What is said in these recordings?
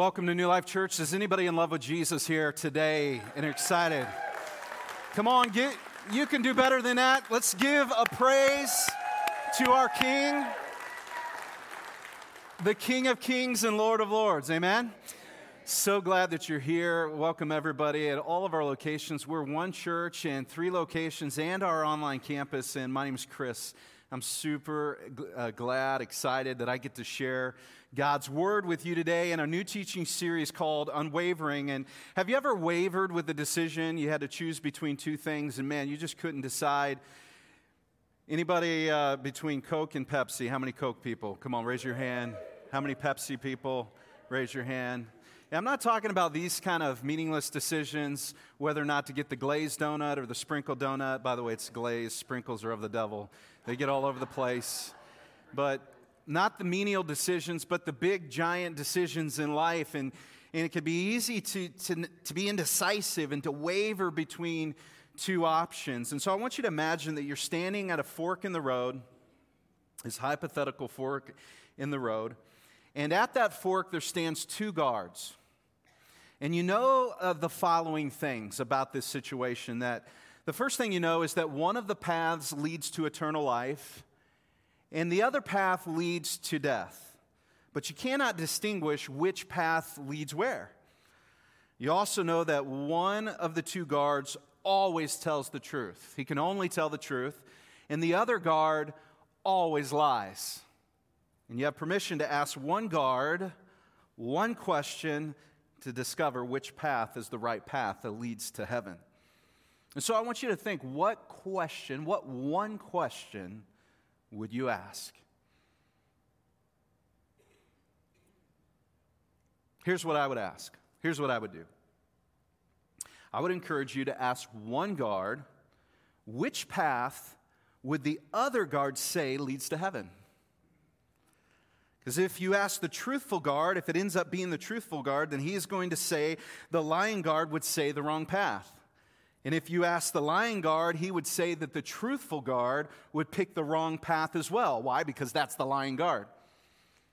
welcome to New Life Church. Is anybody in love with Jesus here today and excited? Come on, get, you can do better than that. Let's give a praise to our King, the King of Kings and Lord of Lords. Amen. So glad that you're here. Welcome, everybody, at all of our locations. We're one church and three locations and our online campus. And my name is Chris. I'm super uh, glad, excited that I get to share God's Word with you today in a new teaching series called Unwavering. And have you ever wavered with a decision? You had to choose between two things, and man, you just couldn't decide. Anybody uh, between Coke and Pepsi? How many Coke people? Come on, raise your hand. How many Pepsi people? Raise your hand. I'm not talking about these kind of meaningless decisions, whether or not to get the glazed donut or the sprinkled donut. By the way, it's glazed. Sprinkles are of the devil. They get all over the place. But not the menial decisions, but the big, giant decisions in life. And, and it can be easy to, to, to be indecisive and to waver between two options. And so I want you to imagine that you're standing at a fork in the road, this hypothetical fork in the road. And at that fork, there stands two guards. And you know uh, the following things about this situation that the first thing you know is that one of the paths leads to eternal life, and the other path leads to death. But you cannot distinguish which path leads where. You also know that one of the two guards always tells the truth. He can only tell the truth, and the other guard always lies. And you have permission to ask one guard one question to discover which path is the right path that leads to heaven. And so I want you to think what question, what one question would you ask? Here's what I would ask. Here's what I would do. I would encourage you to ask one guard, which path would the other guard say leads to heaven? Because if you ask the truthful guard, if it ends up being the truthful guard, then he is going to say the lying guard would say the wrong path. And if you ask the lying guard, he would say that the truthful guard would pick the wrong path as well. Why? Because that's the lying guard.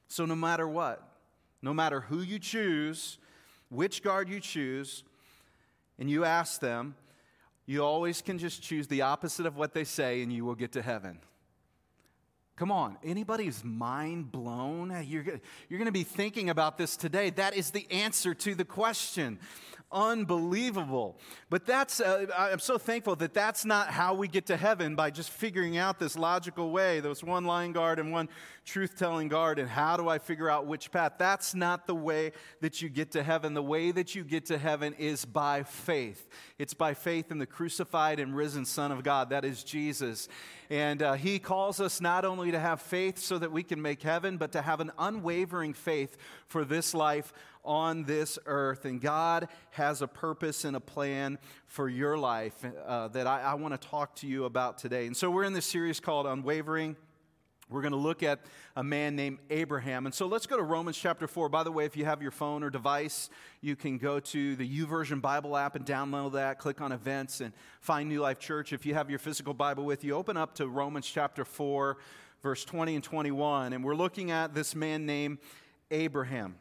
So, no matter what, no matter who you choose, which guard you choose, and you ask them, you always can just choose the opposite of what they say and you will get to heaven. Come on, anybody's mind blown? You're, you're going to be thinking about this today. That is the answer to the question unbelievable. But that's, uh, I'm so thankful that that's not how we get to heaven by just figuring out this logical way. There's one lying guard and one truth telling guard, and how do I figure out which path? That's not the way that you get to heaven. The way that you get to heaven is by faith. It's by faith in the crucified and risen Son of God. That is Jesus. And uh, He calls us not only to have faith so that we can make heaven, but to have an unwavering faith for this life on this earth. And God has a purpose and a plan for your life uh, that I, I want to talk to you about today. And so we're in this series called Unwavering. We're going to look at a man named Abraham. And so let's go to Romans chapter 4. By the way, if you have your phone or device, you can go to the YouVersion Bible app and download that. Click on events and find New Life Church. If you have your physical Bible with you, open up to Romans chapter 4, verse 20 and 21. And we're looking at this man named Abraham.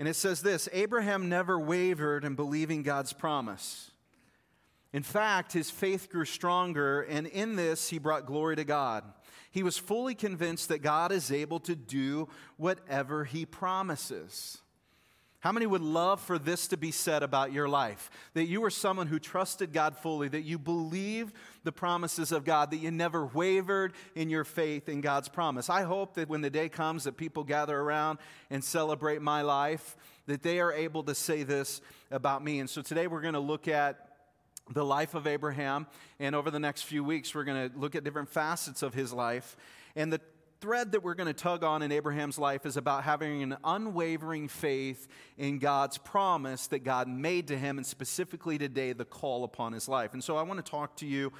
And it says this Abraham never wavered in believing God's promise. In fact, his faith grew stronger, and in this he brought glory to God. He was fully convinced that God is able to do whatever he promises. How many would love for this to be said about your life? That you were someone who trusted God fully, that you believed the promises of God, that you never wavered in your faith in God's promise. I hope that when the day comes that people gather around and celebrate my life, that they are able to say this about me. And so today we're going to look at the life of Abraham, and over the next few weeks, we're going to look at different facets of his life. And the thread that we're going to tug on in Abraham's life is about having an unwavering faith in God's promise that God made to him, and specifically today, the call upon his life. And so I want to talk to you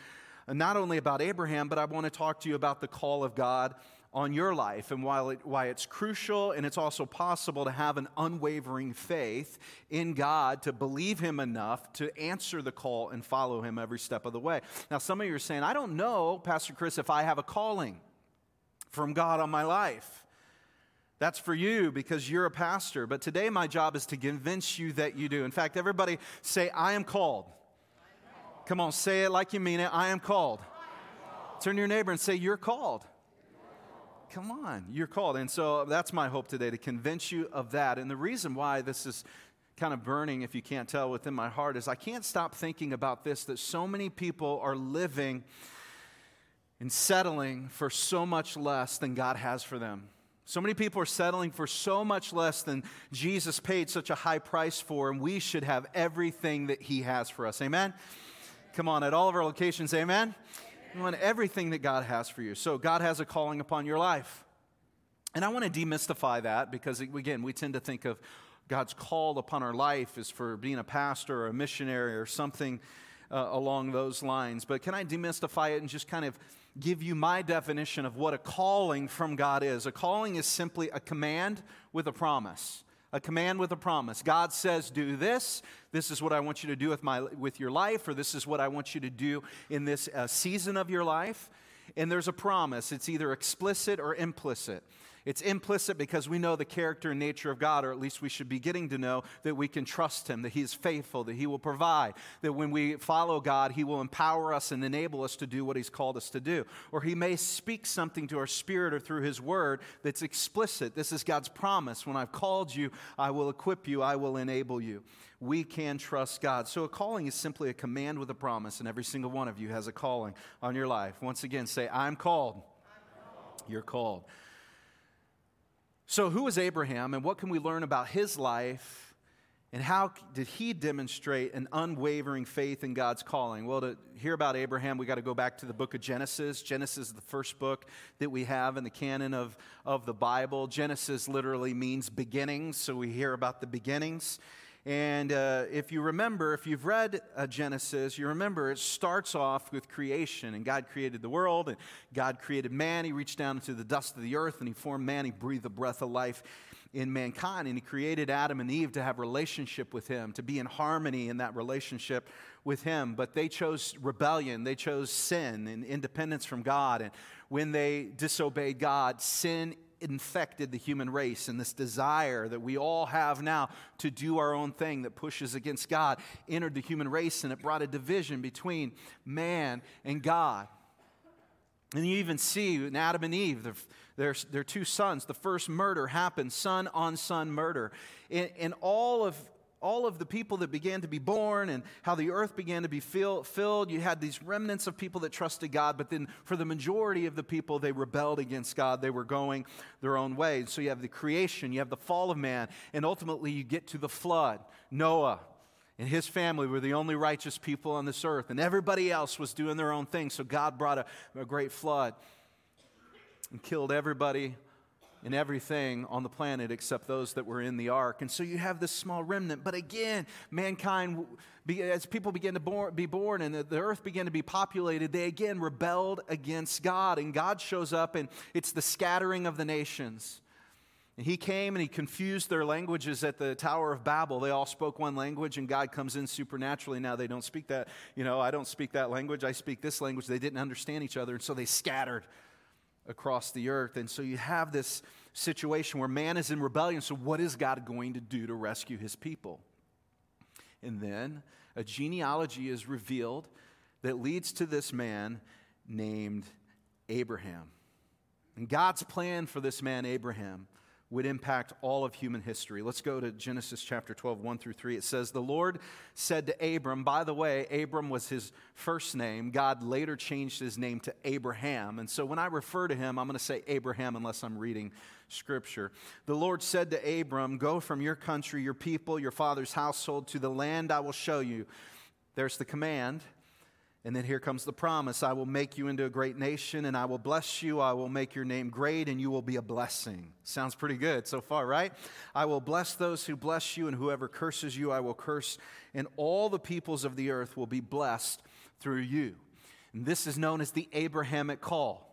not only about Abraham, but I want to talk to you about the call of God on your life and why, it, why it's crucial and it's also possible to have an unwavering faith in God to believe Him enough to answer the call and follow Him every step of the way. Now, some of you are saying, I don't know, Pastor Chris, if I have a calling from God on my life. That's for you because you're a pastor. But today, my job is to convince you that you do. In fact, everybody say, I am called. Come on, say it like you mean it. I am called. Turn to your neighbor and say, You're called. Come on, you're called. And so that's my hope today to convince you of that. And the reason why this is kind of burning, if you can't tell, within my heart is I can't stop thinking about this that so many people are living and settling for so much less than God has for them. So many people are settling for so much less than Jesus paid such a high price for, and we should have everything that He has for us. Amen? Come on, at all of our locations, amen? You want everything that God has for you. So, God has a calling upon your life. And I want to demystify that because, again, we tend to think of God's call upon our life is for being a pastor or a missionary or something uh, along those lines. But can I demystify it and just kind of give you my definition of what a calling from God is? A calling is simply a command with a promise. A command with a promise. God says, Do this. This is what I want you to do with, my, with your life, or this is what I want you to do in this uh, season of your life. And there's a promise. It's either explicit or implicit. It's implicit because we know the character and nature of God, or at least we should be getting to know that we can trust Him, that He is faithful, that He will provide, that when we follow God, He will empower us and enable us to do what He's called us to do. Or He may speak something to our spirit or through His word that's explicit. This is God's promise. When I've called you, I will equip you, I will enable you. We can trust God. So a calling is simply a command with a promise, and every single one of you has a calling on your life. Once again, say, I'm called. I'm called. You're called. So, who is Abraham and what can we learn about his life? And how did he demonstrate an unwavering faith in God's calling? Well, to hear about Abraham, we got to go back to the book of Genesis. Genesis is the first book that we have in the canon of, of the Bible. Genesis literally means beginnings, so we hear about the beginnings. And uh, if you remember, if you've read uh, Genesis, you remember it starts off with creation. And God created the world, and God created man. He reached down into the dust of the earth, and He formed man. He breathed a breath of life in mankind. And He created Adam and Eve to have relationship with Him, to be in harmony in that relationship with Him. But they chose rebellion, they chose sin and independence from God. And when they disobeyed God, sin infected the human race and this desire that we all have now to do our own thing that pushes against God entered the human race and it brought a division between man and God. And you even see in Adam and Eve, their, their, their two sons, the first murder happened, son on son murder. In, in all of all of the people that began to be born and how the earth began to be fill, filled. You had these remnants of people that trusted God, but then for the majority of the people, they rebelled against God. They were going their own way. So you have the creation, you have the fall of man, and ultimately you get to the flood. Noah, and his family were the only righteous people on this earth, and everybody else was doing their own thing. So God brought a, a great flood and killed everybody and everything on the planet except those that were in the ark. And so you have this small remnant. But again, mankind, as people began to be born and the earth began to be populated, they again rebelled against God. And God shows up, and it's the scattering of the nations. And he came and he confused their languages at the Tower of Babel. They all spoke one language, and God comes in supernaturally. Now they don't speak that. You know, I don't speak that language. I speak this language. They didn't understand each other, and so they scattered across the earth. And so you have this situation where man is in rebellion. So, what is God going to do to rescue his people? And then a genealogy is revealed that leads to this man named Abraham. And God's plan for this man, Abraham, would impact all of human history. Let's go to Genesis chapter 12, 1 through 3. It says, The Lord said to Abram, by the way, Abram was his first name. God later changed his name to Abraham. And so when I refer to him, I'm going to say Abraham unless I'm reading scripture. The Lord said to Abram, Go from your country, your people, your father's household to the land I will show you. There's the command. And then here comes the promise I will make you into a great nation, and I will bless you. I will make your name great, and you will be a blessing. Sounds pretty good so far, right? I will bless those who bless you, and whoever curses you, I will curse, and all the peoples of the earth will be blessed through you. And this is known as the Abrahamic call.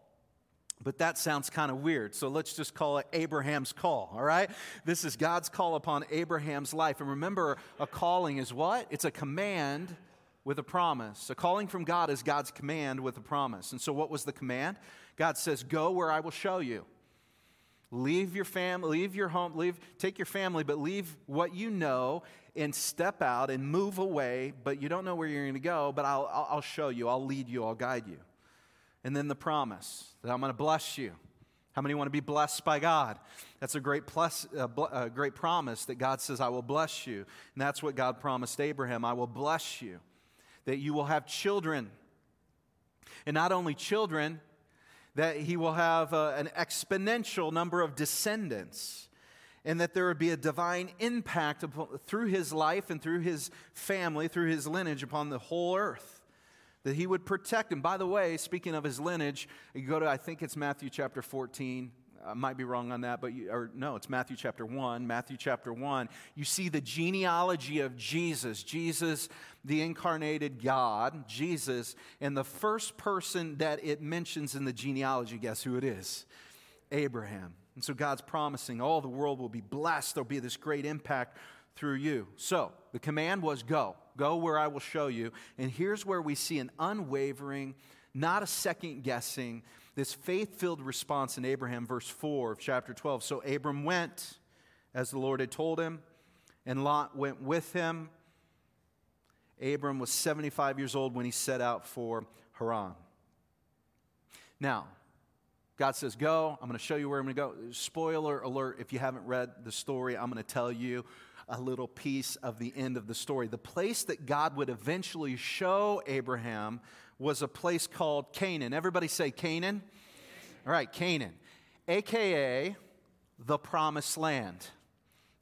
But that sounds kind of weird. So let's just call it Abraham's call, all right? This is God's call upon Abraham's life. And remember, a calling is what? It's a command with a promise. A calling from God is God's command with a promise. And so, what was the command? God says, Go where I will show you. Leave your family, leave your home, leave, take your family, but leave what you know and step out and move away, but you don't know where you're going to go, but I'll, I'll, show you, I'll lead you, I'll guide you. And then the promise that I'm going to bless you. How many want to be blessed by God? That's a great, plus, uh, bl- a great promise that God says, I will bless you. And that's what God promised Abraham I will bless you, that you will have children. And not only children, that he will have uh, an exponential number of descendants and that there would be a divine impact upon, through his life and through his family, through his lineage upon the whole earth. That he would protect. And by the way, speaking of his lineage, you go to, I think it's Matthew chapter 14. I might be wrong on that, but you, or no, it's Matthew chapter 1. Matthew chapter 1. You see the genealogy of Jesus, Jesus, the incarnated God, Jesus, and the first person that it mentions in the genealogy, guess who it is? Abraham. And so God's promising all the world will be blessed. There'll be this great impact through you. So the command was go, go where I will show you. And here's where we see an unwavering, not a second guessing, this faith filled response in Abraham, verse 4 of chapter 12. So Abram went as the Lord had told him, and Lot went with him. Abram was 75 years old when he set out for Haran. Now, God says, Go. I'm going to show you where I'm going to go. Spoiler alert if you haven't read the story, I'm going to tell you a little piece of the end of the story. The place that God would eventually show Abraham was a place called Canaan. Everybody say Canaan. All right, Canaan, aka the promised land.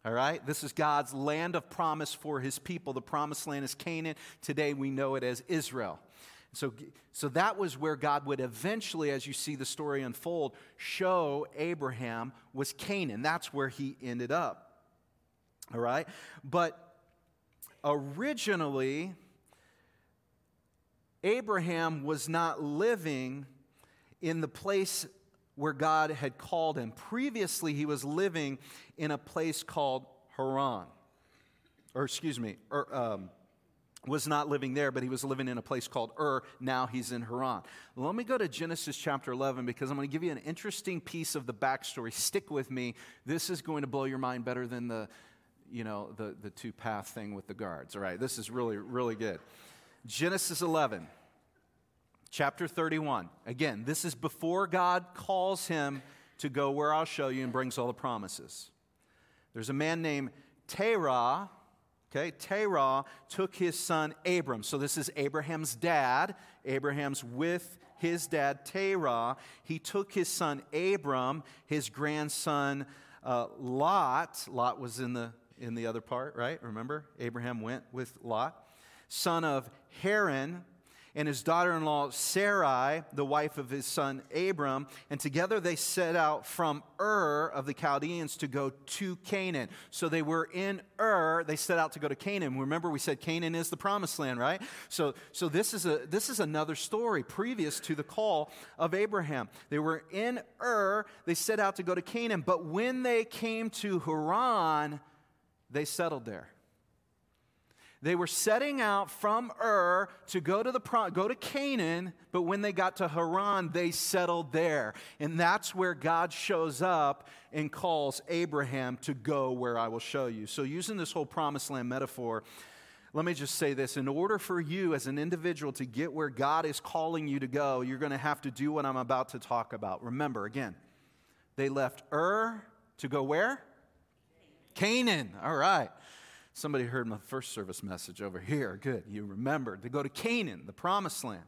All right, this is God's land of promise for his people. The promised land is Canaan. Today we know it as Israel. So, so that was where God would eventually, as you see the story unfold, show Abraham was Canaan. That's where he ended up. All right? But originally, Abraham was not living in the place where God had called him. Previously, he was living in a place called Haran. Or, excuse me, or, um, was not living there, but he was living in a place called Ur. Now he's in Haran. Let me go to Genesis chapter 11 because I'm going to give you an interesting piece of the backstory. Stick with me. This is going to blow your mind better than the, you know, the, the two path thing with the guards. All right, this is really, really good. Genesis 11, chapter 31. Again, this is before God calls him to go where I'll show you and brings all the promises. There's a man named Terah. Okay, Terah took his son Abram. So this is Abraham's dad. Abraham's with his dad Terah. He took his son Abram, his grandson uh, Lot. Lot was in the in the other part, right? Remember, Abraham went with Lot son of Haran, and his daughter in law Sarai, the wife of his son Abram, and together they set out from Ur of the Chaldeans to go to Canaan. So they were in Ur, they set out to go to Canaan. Remember, we said Canaan is the promised land, right? So, so this, is a, this is another story previous to the call of Abraham. They were in Ur, they set out to go to Canaan, but when they came to Haran, they settled there. They were setting out from Ur to go to, the, go to Canaan, but when they got to Haran, they settled there. And that's where God shows up and calls Abraham to go where I will show you. So, using this whole promised land metaphor, let me just say this. In order for you as an individual to get where God is calling you to go, you're going to have to do what I'm about to talk about. Remember, again, they left Ur to go where? Canaan. All right. Somebody heard my first service message over here. Good, you remembered to go to Canaan, the promised land.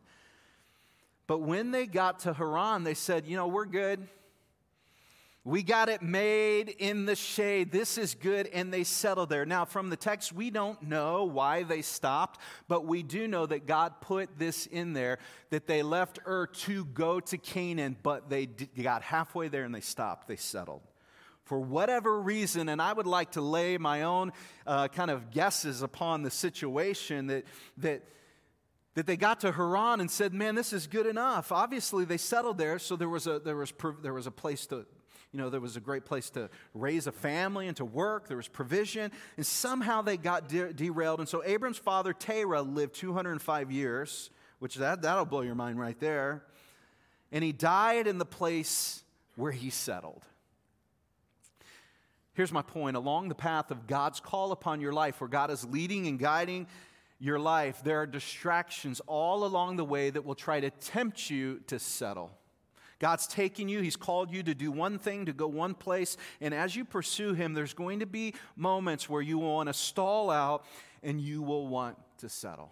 But when they got to Haran, they said, You know, we're good. We got it made in the shade. This is good. And they settled there. Now, from the text, we don't know why they stopped, but we do know that God put this in there that they left Ur to go to Canaan, but they got halfway there and they stopped. They settled for whatever reason, and I would like to lay my own uh, kind of guesses upon the situation that, that, that they got to Haran and said, man, this is good enough. Obviously, they settled there, so there was a, there was, there was a place to, you know, there was a great place to raise a family and to work. There was provision, and somehow they got de- derailed. And so Abram's father, Terah, lived 205 years, which that, that'll blow your mind right there. And he died in the place where he settled. Here's my point along the path of God's call upon your life, where God is leading and guiding your life, there are distractions all along the way that will try to tempt you to settle. God's taking you, He's called you to do one thing, to go one place, and as you pursue Him, there's going to be moments where you will want to stall out and you will want to settle.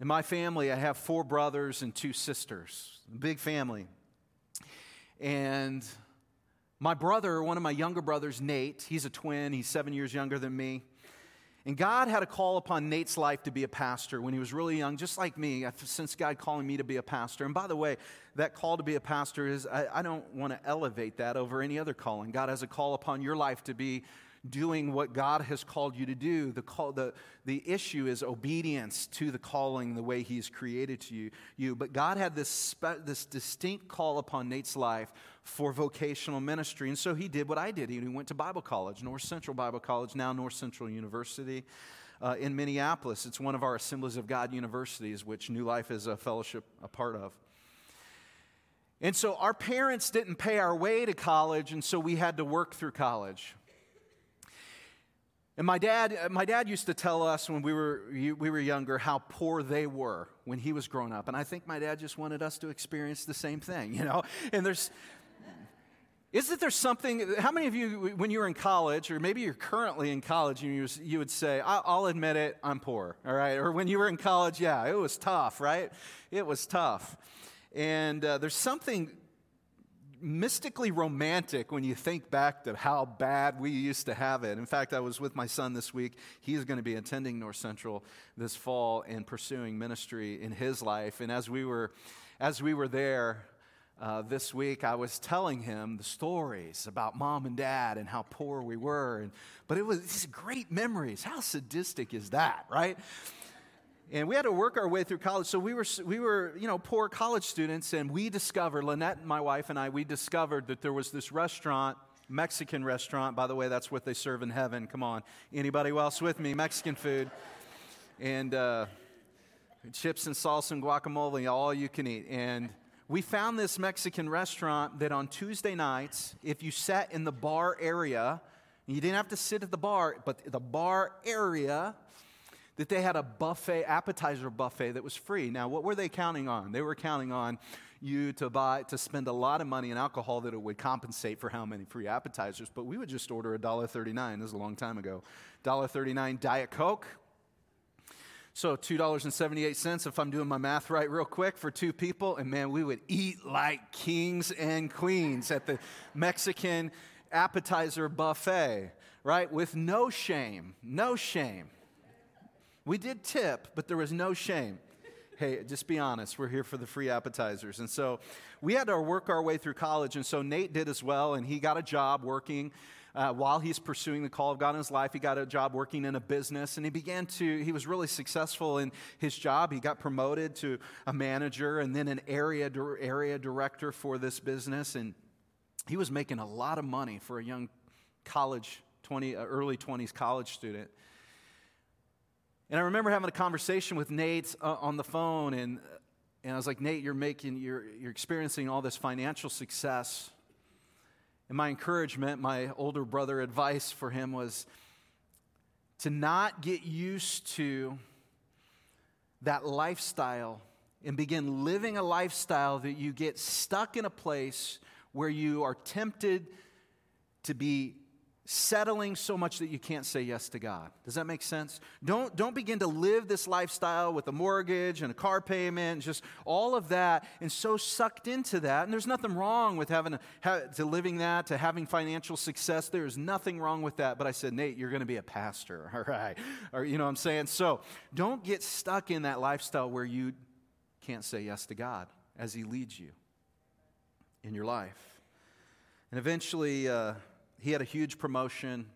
In my family, I have four brothers and two sisters, big family. And my brother, one of my younger brothers, Nate, he's a twin, he's seven years younger than me. And God had a call upon Nate's life to be a pastor when he was really young, just like me. Since God calling me to be a pastor. And by the way, that call to be a pastor is, I, I don't want to elevate that over any other calling. God has a call upon your life to be doing what God has called you to do. The, call, the, the issue is obedience to the calling the way He's created to you. you. But God had this, spe- this distinct call upon Nate's life for vocational ministry. And so he did what I did. He went to Bible college, North Central Bible College, now North Central University. Uh, in Minneapolis. It's one of our Assemblies of God universities, which New Life is a fellowship a part of. And so our parents didn't pay our way to college, and so we had to work through college. And my dad, my dad used to tell us when we were, we were younger how poor they were when he was growing up. And I think my dad just wanted us to experience the same thing, you know? And there's, isn't there something, how many of you, when you were in college, or maybe you're currently in college, and you, you would say, I'll admit it, I'm poor, all right? Or when you were in college, yeah, it was tough, right? It was tough. And uh, there's something mystically romantic when you think back to how bad we used to have it. In fact, I was with my son this week. He's going to be attending North Central this fall and pursuing ministry in his life. And as we were, as we were there, uh, this week, I was telling him the stories about mom and dad and how poor we were. And, but it was these great memories. How sadistic is that, right? And we had to work our way through college. So we were, we were, you know, poor college students, and we discovered, Lynette and my wife and I, we discovered that there was this restaurant, Mexican restaurant. By the way, that's what they serve in heaven. Come on, anybody else with me? Mexican food, and uh, chips and salsa and guacamole, all you can eat. And we found this Mexican restaurant that on Tuesday nights, if you sat in the bar area, you didn't have to sit at the bar, but the bar area that they had a buffet, appetizer buffet that was free. Now, what were they counting on? They were counting on you to buy, to spend a lot of money in alcohol that it would compensate for how many free appetizers, but we would just order $1.39. This is a long time ago. $1.39 Diet Coke. So $2.78 if I'm doing my math right real quick for two people. And man, we would eat like kings and queens at the Mexican appetizer buffet, right? With no shame, no shame. We did tip, but there was no shame. Hey, just be honest. We're here for the free appetizers. And so we had to work our way through college. And so Nate did as well, and he got a job working. Uh, while he's pursuing the call of God in his life, he got a job working in a business and he began to, he was really successful in his job. He got promoted to a manager and then an area, area director for this business. And he was making a lot of money for a young college, 20, uh, early 20s college student. And I remember having a conversation with Nate uh, on the phone, and, and I was like, Nate, you're making, you're, you're experiencing all this financial success. And my encouragement, my older brother advice for him was to not get used to that lifestyle and begin living a lifestyle that you get stuck in a place where you are tempted to be settling so much that you can't say yes to God. Does that make sense? Don't, don't begin to live this lifestyle with a mortgage and a car payment and just all of that and so sucked into that. And there's nothing wrong with having a, to living that, to having financial success. There is nothing wrong with that. But I said, Nate, you're going to be a pastor, all right? Or, you know what I'm saying? So don't get stuck in that lifestyle where you can't say yes to God as He leads you in your life. And eventually, uh, he had a huge promotion,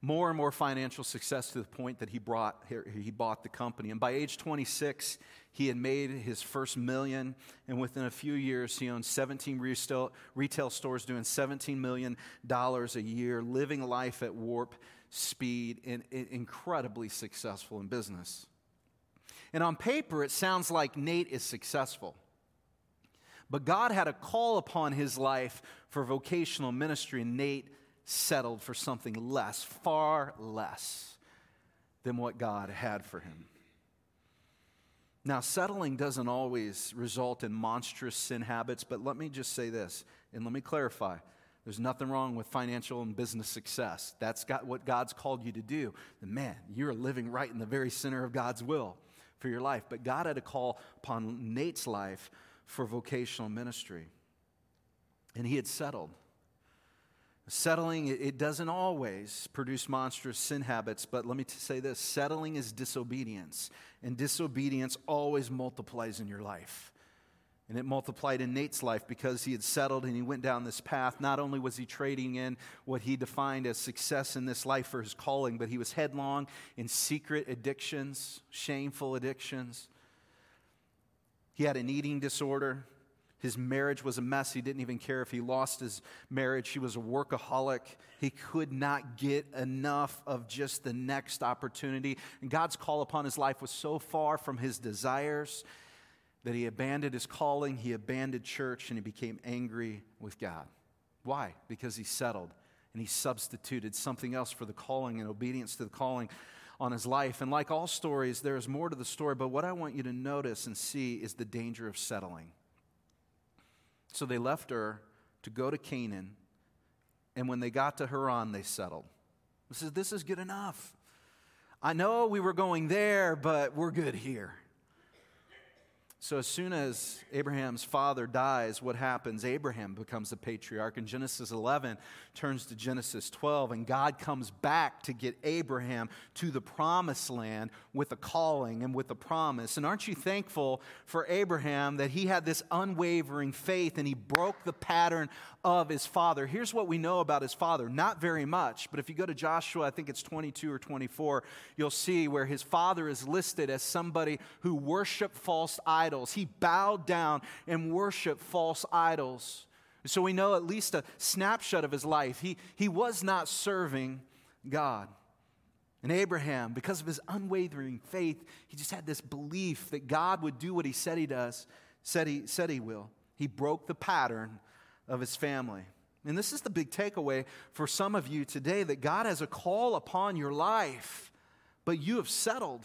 more and more financial success to the point that he, brought, he bought the company. And by age 26, he had made his first million, and within a few years, he owned 17 retail, stores, doing $17 million a year, living life at warp speed, and incredibly successful in business. And on paper, it sounds like Nate is successful. But God had a call upon his life for vocational ministry, and Nate settled for something less, far less than what God had for him. Now, settling doesn't always result in monstrous sin habits, but let me just say this, and let me clarify. There's nothing wrong with financial and business success. That's got what God's called you to do. And man, you're living right in the very center of God's will for your life. But God had a call upon Nate's life for vocational ministry. And he had settled. Settling, it doesn't always produce monstrous sin habits, but let me say this settling is disobedience, and disobedience always multiplies in your life. And it multiplied in Nate's life because he had settled and he went down this path. Not only was he trading in what he defined as success in this life for his calling, but he was headlong in secret addictions, shameful addictions. He had an eating disorder. His marriage was a mess. He didn't even care if he lost his marriage. He was a workaholic. He could not get enough of just the next opportunity. And God's call upon his life was so far from his desires that he abandoned his calling, he abandoned church, and he became angry with God. Why? Because he settled and he substituted something else for the calling and obedience to the calling on his life. And like all stories, there is more to the story, but what I want you to notice and see is the danger of settling. So they left Ur to go to Canaan, and when they got to Haran, they settled. This is, this is good enough. I know we were going there, but we're good here. So, as soon as Abraham's father dies, what happens? Abraham becomes the patriarch, and Genesis 11 turns to Genesis 12, and God comes back to get Abraham to the promised land with a calling and with a promise. And aren't you thankful for Abraham that he had this unwavering faith and he broke the pattern of his father? Here's what we know about his father not very much, but if you go to Joshua, I think it's 22 or 24, you'll see where his father is listed as somebody who worshiped false idols idols. He bowed down and worshiped false idols. So we know at least a snapshot of his life. He, he was not serving God. And Abraham, because of his unwavering faith, he just had this belief that God would do what he said he does, said he, said he will. He broke the pattern of his family. And this is the big takeaway for some of you today that God has a call upon your life, but you have settled.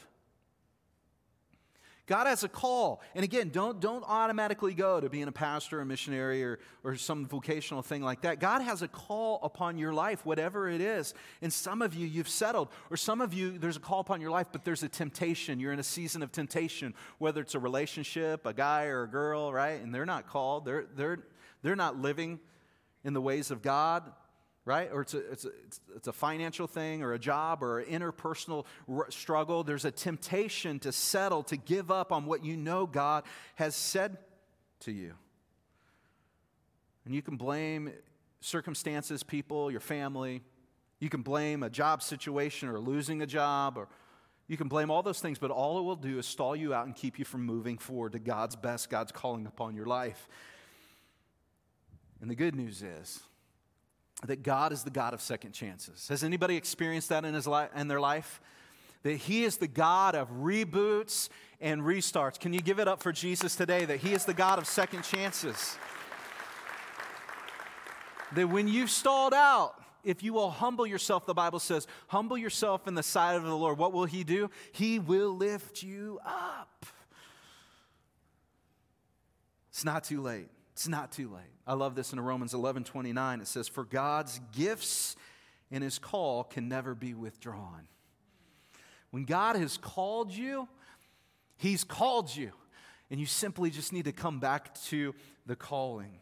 God has a call. And again, don't, don't automatically go to being a pastor, or a missionary, or, or some vocational thing like that. God has a call upon your life, whatever it is. And some of you, you've settled. Or some of you, there's a call upon your life, but there's a temptation. You're in a season of temptation, whether it's a relationship, a guy or a girl, right? And they're not called, they're, they're, they're not living in the ways of God right? Or it's a, it's, a, it's a financial thing or a job or an interpersonal r- struggle. There's a temptation to settle, to give up on what you know God has said to you. And you can blame circumstances, people, your family. You can blame a job situation or losing a job or you can blame all those things, but all it will do is stall you out and keep you from moving forward to God's best, God's calling upon your life. And the good news is, that God is the God of second chances. Has anybody experienced that in, his li- in their life? That He is the God of reboots and restarts. Can you give it up for Jesus today that He is the God of second chances? that when you've stalled out, if you will humble yourself, the Bible says, humble yourself in the sight of the Lord, what will He do? He will lift you up. It's not too late. It's not too late. I love this in Romans 11 29. It says, For God's gifts and his call can never be withdrawn. When God has called you, he's called you. And you simply just need to come back to the calling.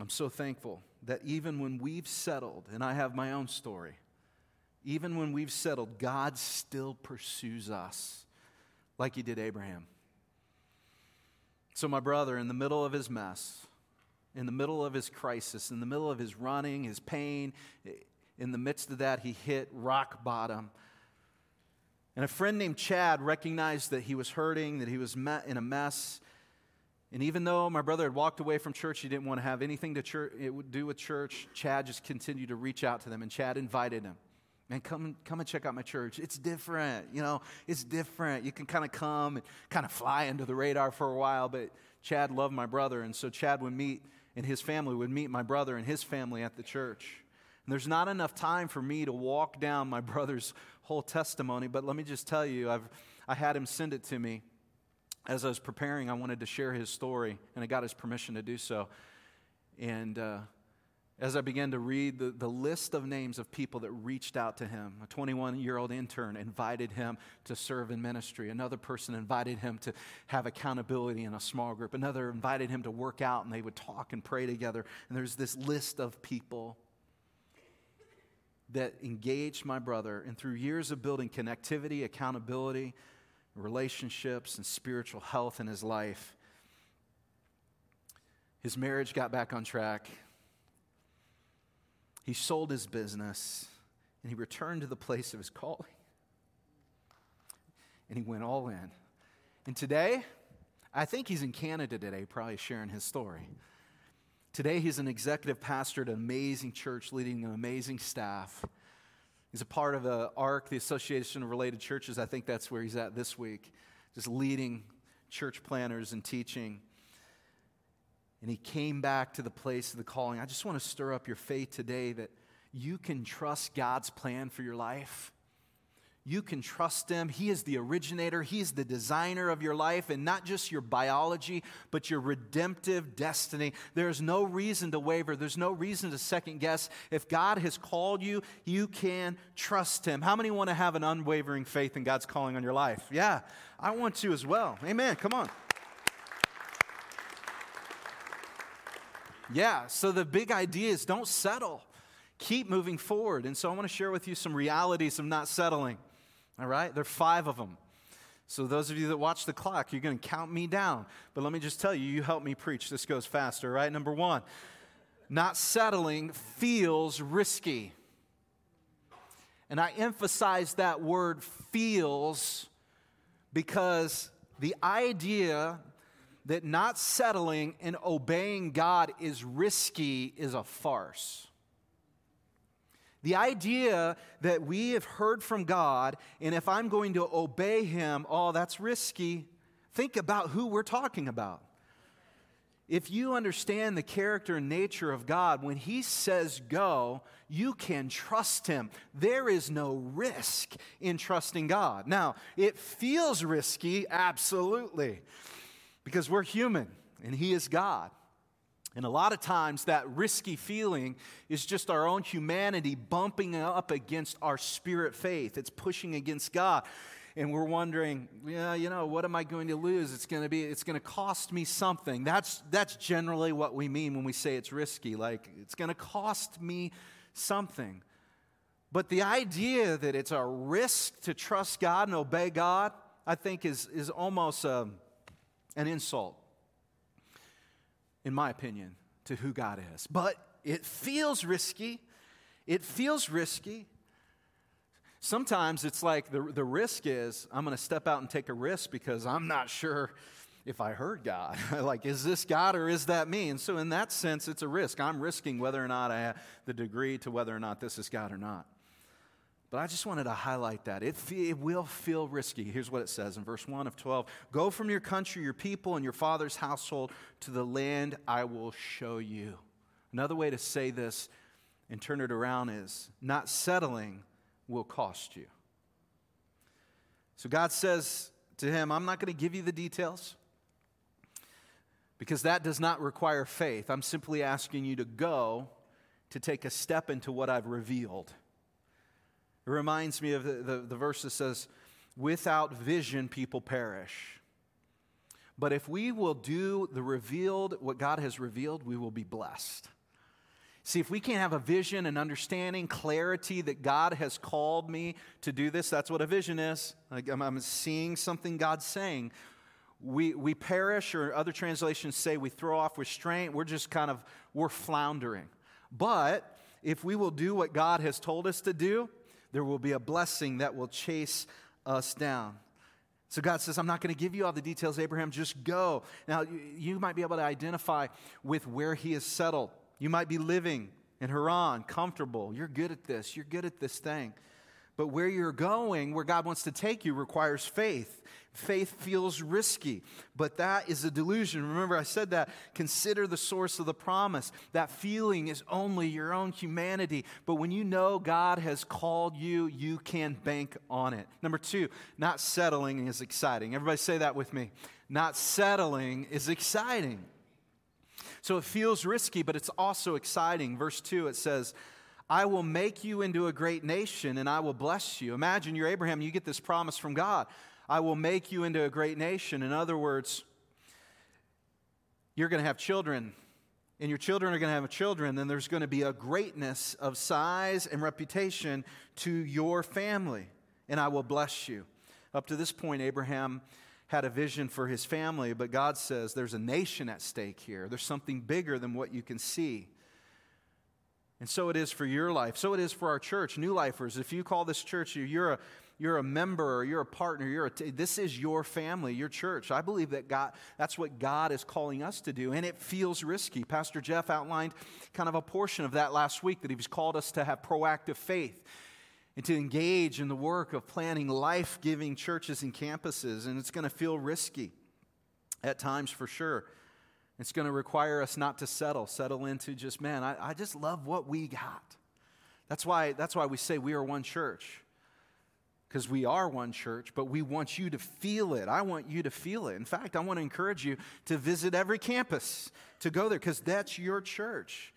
I'm so thankful that even when we've settled, and I have my own story, even when we've settled, God still pursues us like he did Abraham. So, my brother, in the middle of his mess, in the middle of his crisis, in the middle of his running, his pain, in the midst of that, he hit rock bottom. And a friend named Chad recognized that he was hurting, that he was in a mess. And even though my brother had walked away from church, he didn't want to have anything to church, do with church, Chad just continued to reach out to them, and Chad invited him Man, come, come and check out my church. It's different, you know, it's different. You can kind of come and kind of fly under the radar for a while, but Chad loved my brother, and so Chad would meet, and his family would meet my brother and his family at the church. And there's not enough time for me to walk down my brother's whole testimony, but let me just tell you, I've, I had him send it to me. As I was preparing, I wanted to share his story, and I got his permission to do so. And uh, as I began to read the, the list of names of people that reached out to him. A 21 year old intern invited him to serve in ministry. Another person invited him to have accountability in a small group. Another invited him to work out and they would talk and pray together. And there's this list of people that engaged my brother. And through years of building connectivity, accountability, relationships, and spiritual health in his life, his marriage got back on track he sold his business and he returned to the place of his calling. And he went all in. And today, I think he's in Canada today, probably sharing his story. Today, he's an executive pastor at an amazing church leading an amazing staff. He's a part of the ARC, the Association of Related Churches. I think that's where he's at this week, just leading church planters and teaching and he came back to the place of the calling. I just want to stir up your faith today that you can trust God's plan for your life. You can trust Him. He is the originator, He's the designer of your life, and not just your biology, but your redemptive destiny. There's no reason to waver, there's no reason to second guess. If God has called you, you can trust Him. How many want to have an unwavering faith in God's calling on your life? Yeah, I want to as well. Amen. Come on. Yeah, so the big idea is don't settle. Keep moving forward. And so I want to share with you some realities of not settling. All right? There are five of them. So, those of you that watch the clock, you're going to count me down. But let me just tell you, you help me preach. This goes faster, right? Number one, not settling feels risky. And I emphasize that word feels because the idea that not settling and obeying God is risky is a farce. The idea that we have heard from God, and if I'm going to obey Him, oh, that's risky. Think about who we're talking about. If you understand the character and nature of God, when He says go, you can trust Him. There is no risk in trusting God. Now, it feels risky, absolutely because we're human and He is God. And a lot of times, that risky feeling is just our own humanity bumping up against our spirit faith. It's pushing against God. And we're wondering, yeah, you know, what am I going to lose? It's going to be, it's going to cost me something. That's, that's generally what we mean when we say it's risky. Like, it's going to cost me something. But the idea that it's a risk to trust God and obey God, I think is, is almost. Um, an insult, in my opinion, to who God is. But it feels risky. It feels risky. Sometimes it's like the, the risk is I'm going to step out and take a risk because I'm not sure if I heard God. like, is this God or is that me? And so, in that sense, it's a risk. I'm risking whether or not I have the degree to whether or not this is God or not. But I just wanted to highlight that. It, it, will feel risky. Here's what it says in verse 1 of 12 Go from your country, your people, and your father's household to the land I will show you. Another way to say this and turn it around is not settling will cost you. So God says to him, I'm not going to give you the details because that does not require faith. I'm simply asking you to go to take a step into what I've revealed. It reminds me of the, the, the verse that says, Without vision, people perish. But if we will do the revealed, what God has revealed, we will be blessed. See, if we can't have a vision and understanding, clarity that God has called me to do this, that's what a vision is. Like I'm, I'm seeing something God's saying. We, we perish, or other translations say we throw off restraint. We're just kind of, we're floundering. But if we will do what God has told us to do, there will be a blessing that will chase us down. So God says, I'm not going to give you all the details, Abraham, just go. Now, you might be able to identify with where he is settled. You might be living in Haran, comfortable. You're good at this, you're good at this thing. But where you're going, where God wants to take you, requires faith. Faith feels risky, but that is a delusion. Remember, I said that. Consider the source of the promise. That feeling is only your own humanity. But when you know God has called you, you can bank on it. Number two, not settling is exciting. Everybody say that with me. Not settling is exciting. So it feels risky, but it's also exciting. Verse 2, it says, I will make you into a great nation and I will bless you. Imagine you're Abraham, you get this promise from God. I will make you into a great nation. In other words, you're going to have children, and your children are going to have children, then there's going to be a greatness of size and reputation to your family, and I will bless you. Up to this point, Abraham had a vision for his family, but God says there's a nation at stake here. There's something bigger than what you can see. And so it is for your life. So it is for our church, new lifers. If you call this church, you're a, you're a member or you're a partner, you're a t- this is your family, your church. I believe that God, that's what God is calling us to do. And it feels risky. Pastor Jeff outlined kind of a portion of that last week that he's called us to have proactive faith and to engage in the work of planting life giving churches and campuses. And it's going to feel risky at times for sure. It's going to require us not to settle, settle into just, man, I, I just love what we got. That's why, that's why we say we are one church because we are one church, but we want you to feel it. I want you to feel it. In fact, I want to encourage you to visit every campus, to go there, because that's your church.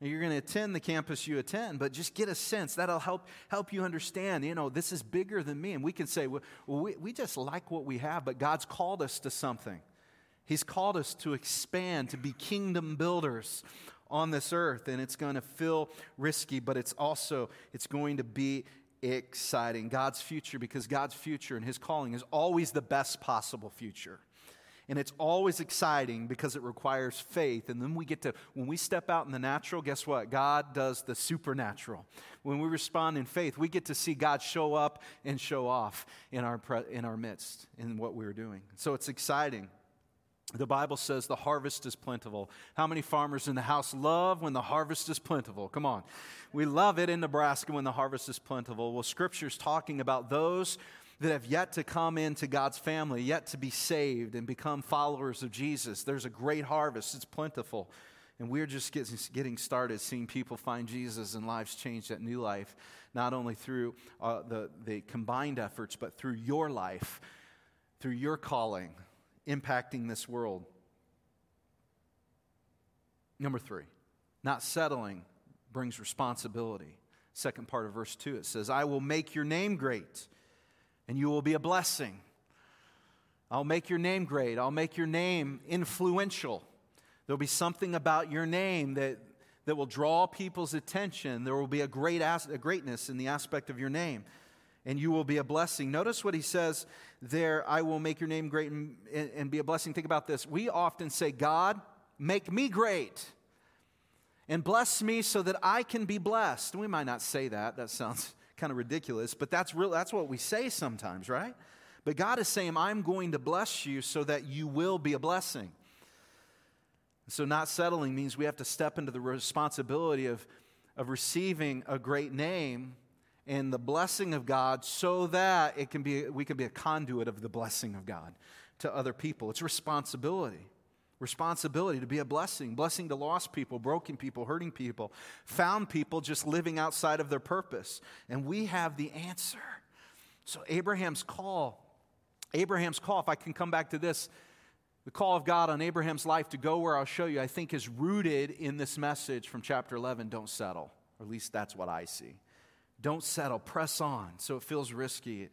You're going to attend the campus you attend, but just get a sense. That'll help, help you understand, you know, this is bigger than me. And we can say, well, we, we just like what we have, but God's called us to something. He's called us to expand, to be kingdom builders on this earth and it's going to feel risky but it's also it's going to be exciting god's future because god's future and his calling is always the best possible future and it's always exciting because it requires faith. And then we get to, when we step out in the natural, guess what? God does the supernatural. When we respond in faith, we get to see God show up and show off in our, in our midst in what we're doing. So it's exciting. The Bible says the harvest is plentiful. How many farmers in the house love when the harvest is plentiful? Come on. We love it in Nebraska when the harvest is plentiful. Well, Scripture's talking about those that have yet to come into God's family, yet to be saved and become followers of Jesus. There's a great harvest, it's plentiful. And we're just getting started seeing people find Jesus and lives changed at new life, not only through uh, the, the combined efforts, but through your life, through your calling, impacting this world. Number three, not settling brings responsibility. Second part of verse 2, it says, I will make your name great and you will be a blessing. I'll make your name great. I'll make your name influential. There'll be something about your name that, that will draw people's attention. There will be a, great as, a greatness in the aspect of your name, and you will be a blessing. Notice what he says there I will make your name great and, and, be a blessing. Think about this. We often say, God, make me great and bless me so that I can be blessed. We might not say that. That sounds kind of ridiculous, but that's real that's what we say sometimes, right? But God is saying, I'm going to bless you so that you will be a blessing. So, not settling means we have to step into the responsibility of, of receiving a great name and the blessing of God so that it can be, we can be a conduit of the blessing of God to other people. It's responsibility responsibility to be a blessing, blessing to lost people, broken people, hurting people, found people just living outside of their purpose. And we have the answer. So, Abraham's call, Abraham's call, if I can come back to this, the call of God on Abraham's life to go where I'll show you, I think is rooted in this message from chapter 11 don't settle. Or at least that's what I see. Don't settle, press on. So it feels risky.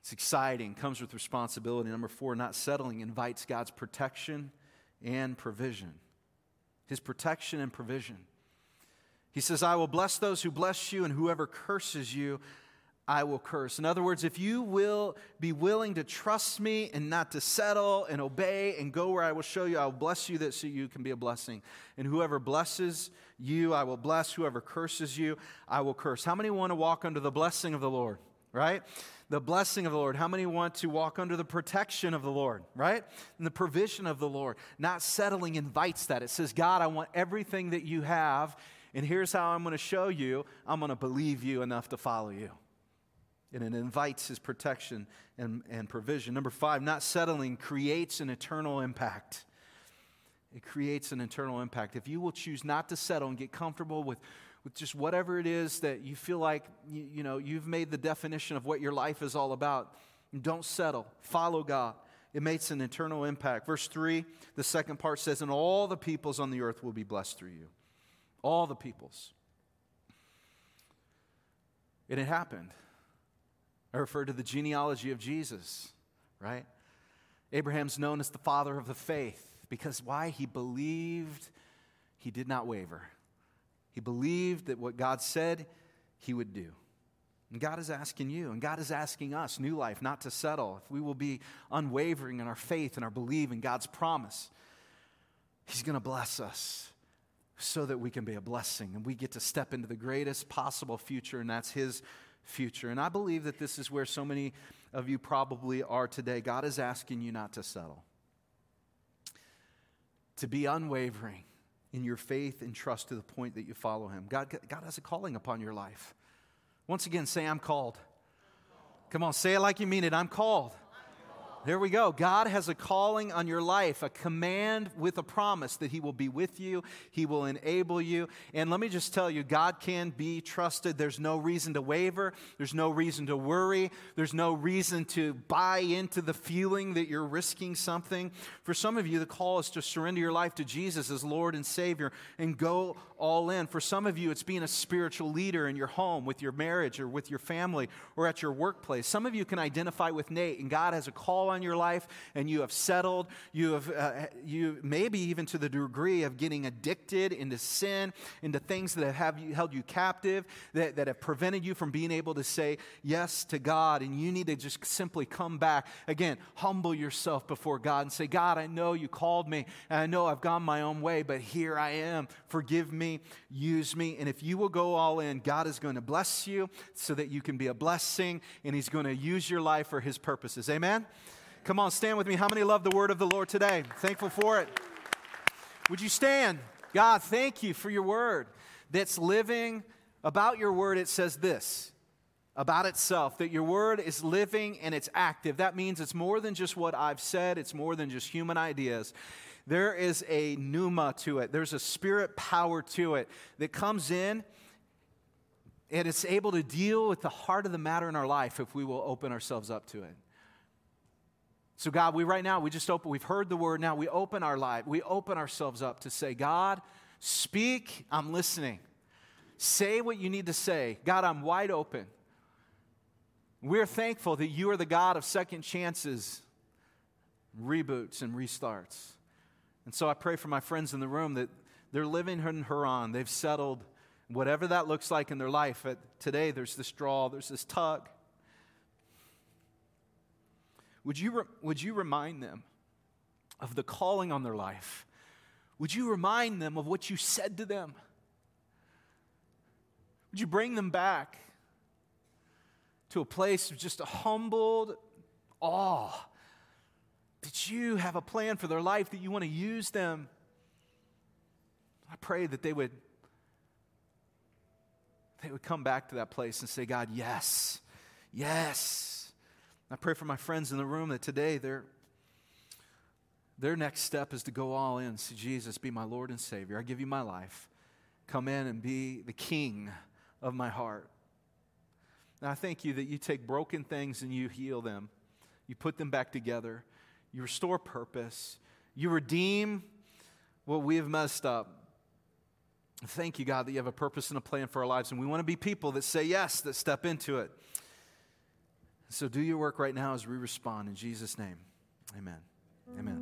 It's exciting, comes with responsibility. Number four, not settling invites God's protection and provision. His protection and provision. He says, I will bless those who bless you, and whoever curses you, I will curse. In other words, if you will be willing to trust me and not to settle and obey and go where I will show you, I will bless you that so you can be a blessing. And whoever blesses you, I will bless. Whoever curses you, I will curse. How many want to walk under the blessing of the Lord? Right? the blessing of the Lord? How many want to walk under the protection of the Lord, right? And the provision of the Lord. Not settling invites that. It says, God, I want everything that you have, And here's how I'm going to show you I'm going to believe you enough to follow you. And it invites his protection and, and provision. Number five, not settling creates an eternal impact. It creates an eternal impact. If you will choose not to settle and get comfortable with, with just whatever it is that you feel like you, you know you've made the definition of what your life is all about, don't settle. Follow God. It makes an eternal impact. Verse 3, the second part says, And all the peoples on the earth will be blessed through you. All the peoples. And it happened. I refer to the genealogy of Jesus, right? Abraham's known as the father of the faith because why? He believed, he did not waver. He believed that what God said, he would do. And God is asking you, and God is asking us, New Life, not to settle. If we will be unwavering in our faith and our belief in God's promise, He's going to bless us so that we can be a blessing and we get to step into the greatest possible future, and that's His future. And I believe that this is where so many of you probably are today. God is asking you not to settle, to be unwavering in your faith and trust to the point that you follow Him. God, God has a calling upon your life. Once again, say, I'm called. Come on, say it like you mean it. I'm called. There we go. God has a calling on your life, a command with a promise that He will be with you, He will enable you. And let me just tell you, God can be trusted. There's no reason to waver, there's no reason to worry, there's no reason to buy into the feeling that you're risking something. For some of you, the call is to surrender your life to Jesus as Lord and Savior and go all in. For some of you, it's being a spiritual leader in your home, with your marriage, or with your family, or at your workplace. Some of you can identify with Nate, and God has a call on your life and you have settled. You have, uh, you maybe even to the degree of getting addicted into sin, into things that have you, held you captive, that, that have prevented you from being able to say yes to God. And you need to just simply come back. Again, humble yourself before God and say, God, I know you called me, and I know I've gone my own way, but here I am. Forgive me, use me. And if you will go all in, God is going to bless you so that you can be a blessing, and He's going to use your life for His purposes. Amen? Come on, stand with me. How many love the word of the Lord today? Thankful for it. Would you stand? God, thank you for your word that's living. About your word, it says this about itself that your word is living and it's active. That means it's more than just what I've said, it's more than just human ideas. There is a pneuma to it, there's a spirit power to it that comes in and it's able to deal with the heart of the matter in our life if we will open ourselves up to it. So, God, we right now, we just open, we've heard the word. Now we open our life, we open ourselves up to say, God, speak, I'm listening. Say what you need to say. God, I'm wide open. We're thankful that you are the God of second chances, reboots, and restarts. And so I pray for my friends in the room that they're living in Haran. They've settled whatever that looks like in their life. But today, there's this draw, there's this tug. Would you, re- would you remind them of the calling on their life? Would you remind them of what you said to them? Would you bring them back to a place of just a humbled awe that you have a plan for their life, that you want to use them? I pray that they would they would come back to that place and say, God, yes, yes. I pray for my friends in the room that today their, their next step is to go all in. See, Jesus, be my Lord and Savior. I give you my life. Come in and be the King of my heart. And I thank you that you take broken things and you heal them. You put them back together. You restore purpose. You redeem what we have messed up. Thank you, God, that you have a purpose and a plan for our lives. And we want to be people that say yes, that step into it. So do your work right now as we respond in Jesus' name. Amen. Amen.